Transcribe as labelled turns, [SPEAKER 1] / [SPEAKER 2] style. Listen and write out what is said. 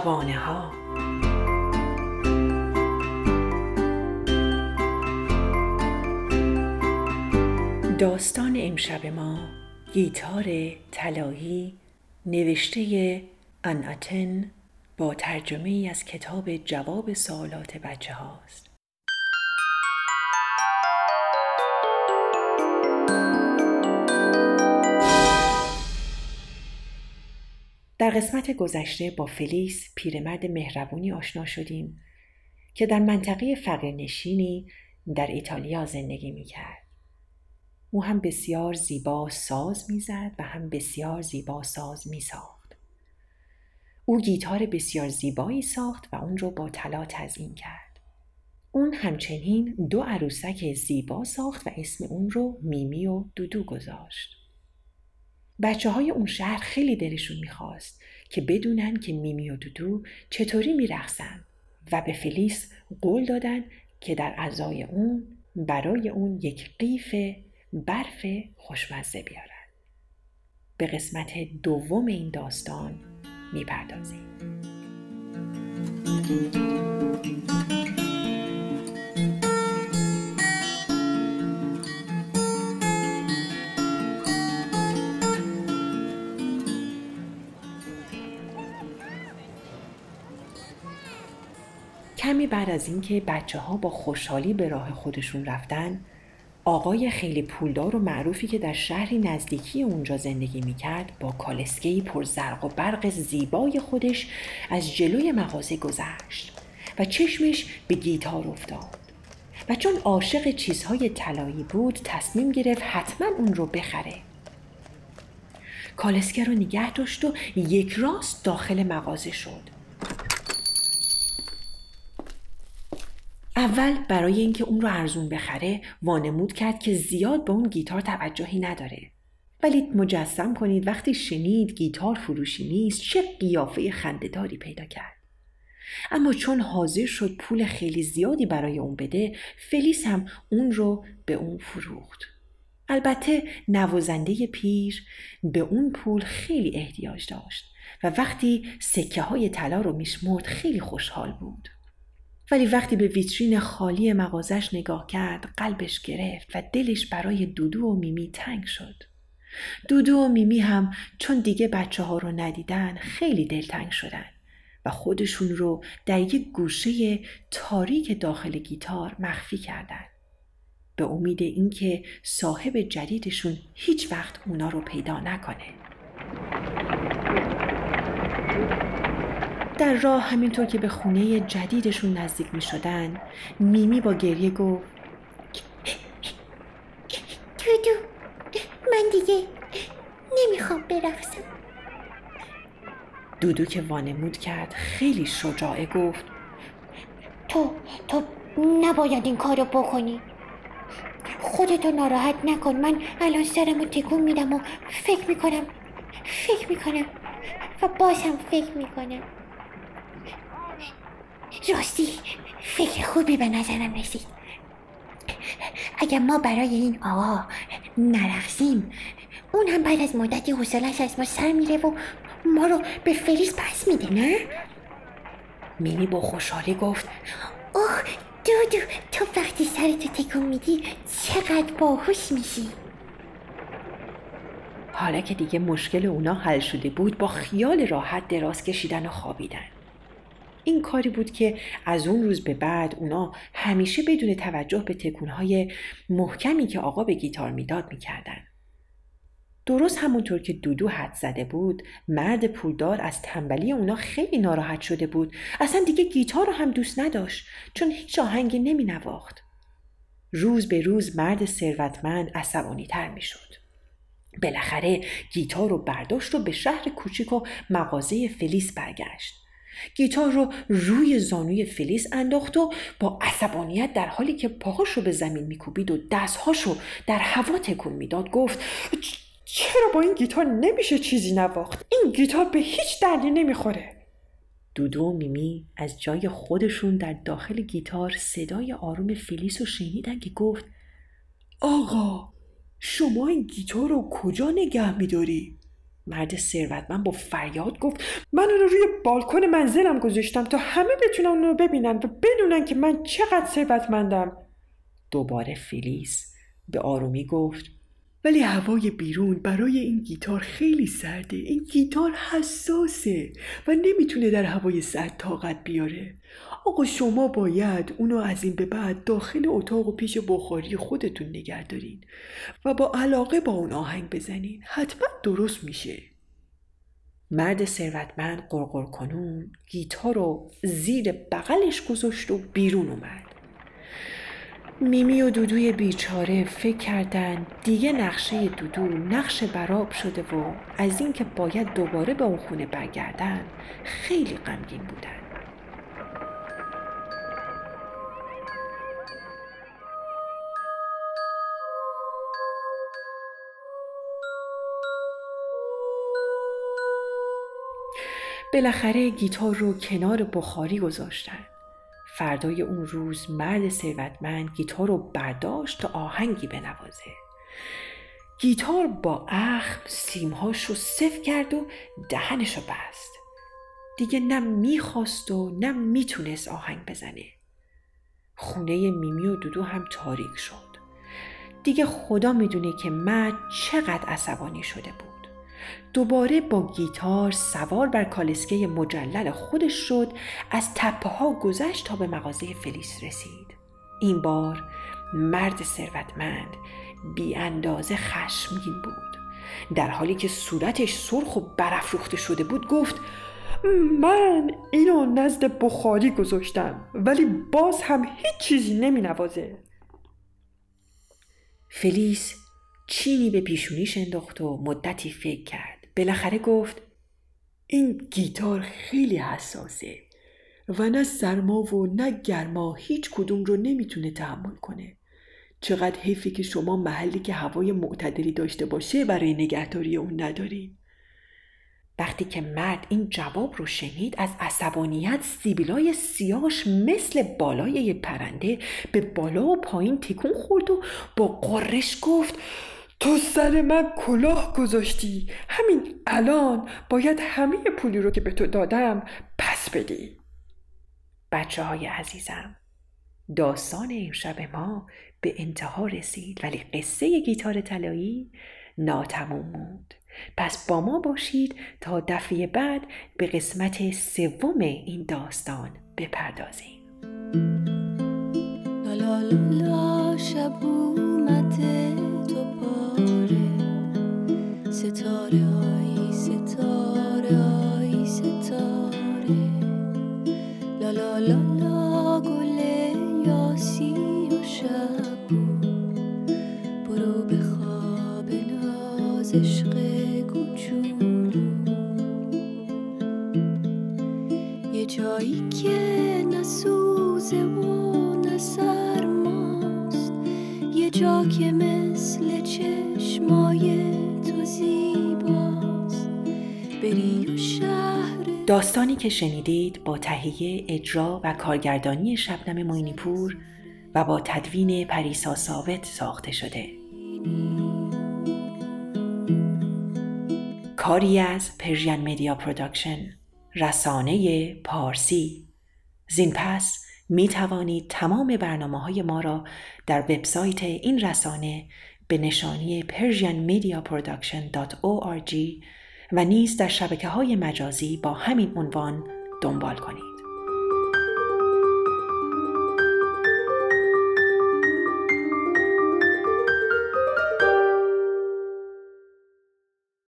[SPEAKER 1] شبانه ها داستان امشب ما گیتار طلایی نوشته اناتن با ترجمه ای از کتاب جواب سوالات بچه هاست. در قسمت گذشته با فلیس پیرمرد مهربونی آشنا شدیم که در منطقه فقرنشینی در ایتالیا زندگی می کرد. او هم بسیار زیبا ساز می‌زد و هم بسیار زیبا ساز می ساخت. او گیتار بسیار زیبایی ساخت و اون رو با طلا تزیین کرد. اون همچنین دو عروسک زیبا ساخت و اسم اون رو میمی و دودو گذاشت. بچه های اون شهر خیلی دلشون می‌خواست که بدونن که میمی و دودو چطوری میرخصن و به فلیس قول دادن که در ازای اون برای اون یک قیف برف خوشمزه بیارن. به قسمت دوم این داستان می‌پردازیم. کمی بعد از اینکه بچه ها با خوشحالی به راه خودشون رفتن آقای خیلی پولدار و معروفی که در شهری نزدیکی اونجا زندگی می‌کرد با کالسکهی پر زرق و برق زیبای خودش از جلوی مغازه گذشت و چشمش به گیتار افتاد. و چون عاشق چیزهای طلایی بود تصمیم گرفت حتما اون رو بخره. کالسکه رو نگه داشت و یک راست داخل مغازه شد. اول برای اینکه اون رو ارزون بخره وانمود کرد که زیاد به اون گیتار توجهی نداره. ولی مجسم کنید وقتی شنید گیتار فروشی نیست چه قیافه خندهداری پیدا کرد. اما چون حاضر شد پول خیلی زیادی برای اون بده فلیس هم اون رو به اون فروخت. البته نوازنده پیر به اون پول خیلی احتیاج داشت و وقتی سکه های طلا رو میشمرد خیلی خوشحال بود. ولی وقتی به ویترین خالی مغازش نگاه کرد قلبش گرفت و دلش برای دودو و میمی تنگ شد. دودو و میمی هم چون دیگه بچه ها رو ندیدن خیلی دلتنگ شدن و خودشون رو در یک گوشه تاریک داخل گیتار مخفی کردن. به امید اینکه صاحب جدیدشون هیچ وقت اونا رو پیدا نکنه. در راه همینطور که به خونه جدیدشون نزدیک می شدن میمی با گریه گفت
[SPEAKER 2] دودو من دیگه نمی‌خوام برقصم.
[SPEAKER 1] دودو که وانمود کرد خیلی شجاعه گفت
[SPEAKER 2] تو تو نباید این کارو بکنی. خودتو ناراحت نکن. من الان سرمو تکون میدم و فکر می‌کنم فکر می‌کنم و بازم فکر می‌کنم. راستی فکر خوبی به نظرم رسید. اگر ما برای این آقا نرقصیم اون هم بعد از مدتی حوصلش از ما سر میره و ما رو به فریز پس میده نه؟
[SPEAKER 1] میمی با خوشحالی گفت
[SPEAKER 2] اوه دودو تو وقتی سرتو تکون میدی چقدر باهوش میشی.
[SPEAKER 1] حالا که دیگه مشکل اونا حل شده بود با خیال راحت دراز کشیدن و خوابیدن. این کاری بود که از اون روز به بعد اونا همیشه بدون توجه به تکونهای محکمی که آقا به گیتار می‌داد می‌کردن. درست همونطور که دودو حد زده بود مرد پولدار از تنبلی اونا خیلی ناراحت شده بود اصلا دیگه گیتار رو هم دوست نداشت چون هیچ آهنگی نمی نواخت. روز به روز مرد ثروتمند عصبانی تر می شد. بالاخره گیتار رو برداشت و به شهر کوچیک و مغازه فلیس برگشت. گیتار رو روی زانوی فلیس انداخت و با عصبانیت در حالی که پاهاش رو به زمین میکوبید و دستهاش رو در هوا تکون می‌داد گفت چرا با این گیتار نمیشه چیزی نواخت این گیتار به هیچ دردی نمی‌خوره دودو و میمی از جای خودشون در داخل گیتار صدای آروم فلیس رو شنیدن که گفت آقا شما این گیتار رو کجا نگه میداری؟ مرد ثروتمند با فریاد گفت من اون رو روی بالکن منزلم گذاشتم تا همه بتونن اون رو ببینن و بدونن که من چقدر ثروتمندم. دوباره فلیس به آرومی گفت ولی هوای بیرون برای این گیتار خیلی سرده. این گیتار حساسه و نمی‌تونه در هوای سرد طاقت بیاره. آقا شما باید اونو از این به بعد داخل اتاق و پیش بخاری خودتون نگه دارین و با علاقه با اون آهنگ بزنین. حتما درست میشه. مرد ثروتمند قرقر کنون گیتار رو زیر بغلش گذاشت و بیرون اومد. میمی و دودوی بیچاره فکر کردن دیگه نقشه دودو نقش براب شده و از اینکه باید دوباره به اون خونه برگردن خیلی غمگین بودن. بالاخره گیتار رو کنار بخاری گذاشتن. فردای اون روز مرد ثروتمند گیتار رو برداشت تا آهنگی بنوازه. گیتار با اخم سیمهاش رو صف کرد و دهنش رو بست. دیگه نه می‌خواست و نه می‌تونست آهنگ بزنه. خونه میمی و دودو هم تاریک شد. دیگه خدا می‌دونه که مرد چقدر عصبانی شده بود. دوباره با گیتار سوار بر کالسکه مجلل خودش شد از تپه ها گذشت تا به مغازه فلیس رسید. این بار مرد ثروتمند بی اندازه خشمگین بود. در حالی که صورتش سرخ و برافروخته شده بود گفت من اینو نزد بخاری گذاشتم ولی باز هم هیچ چیزی نمی نوازه فلیس چینی به پیشونیش انداخت و مدتی فکر کرد. بالاخره گفت این گیتار خیلی حساسه و نه سرما و نه گرما هیچ کدوم رو نمی‌تونه تحمل کنه. چقدر حیفی که شما محلی که هوای معتدلی داشته باشه برای نگهداری اون ندارین وقتی که مرد این جواب رو شنید از عصبانیت سیبیلای سیاش مثل بالای یه پرنده به بالا و پایین تکون خورد و با قرش گفت تو سر من کلاه گذاشتی. همین الان باید همه پولی رو که به تو دادم پس بدی. بچه های عزیزم داستان امشب ما به انتها رسید ولی قصه گیتار طلایی ناتموم موند. پس با ما باشید تا دفعه بعد به قسمت سوم این داستان بپردازیم. لا لا لا ستاره آی ستاره آی ستاره. لا لا لا لا گل یاسی و شب برو به خواب ناز عشق کوچولو. یه جایی که نسوزه و نسرماست یه جا که مثل چشمای داستانی که شنیدید با تهیه اجرا و کارگردانی شبنم موینیپور و با تدوین پریسا ثابت ساخته شده. کاری از Persian Media Production رسانه پارسی. زین پس می توانید تمام برنامه های ما را در وبسایت این رسانه به نشانی persianmediaproduction.org و نیز در شبکه های مجازی با همین عنوان دنبال کنید.